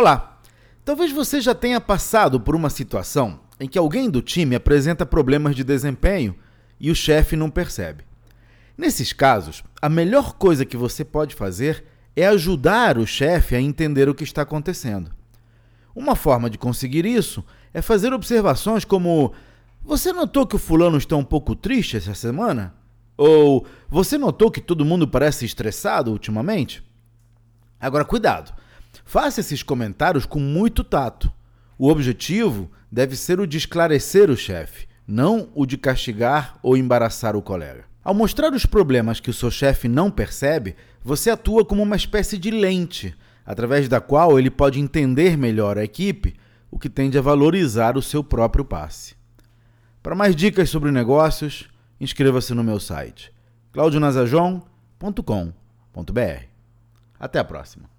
Olá! Talvez você já tenha passado por uma situação em que alguém do time apresenta problemas de desempenho e o chefe não percebe. Nesses casos, a melhor coisa que você pode fazer é ajudar o chefe a entender o que está acontecendo. Uma forma de conseguir isso é fazer observações como: Você notou que o fulano está um pouco triste essa semana? Ou você notou que todo mundo parece estressado ultimamente? Agora, cuidado! Faça esses comentários com muito tato. O objetivo deve ser o de esclarecer o chefe, não o de castigar ou embaraçar o colega. Ao mostrar os problemas que o seu chefe não percebe, você atua como uma espécie de lente, através da qual ele pode entender melhor a equipe, o que tende a valorizar o seu próprio passe. Para mais dicas sobre negócios, inscreva-se no meu site claudionazajon.com.br. Até a próxima.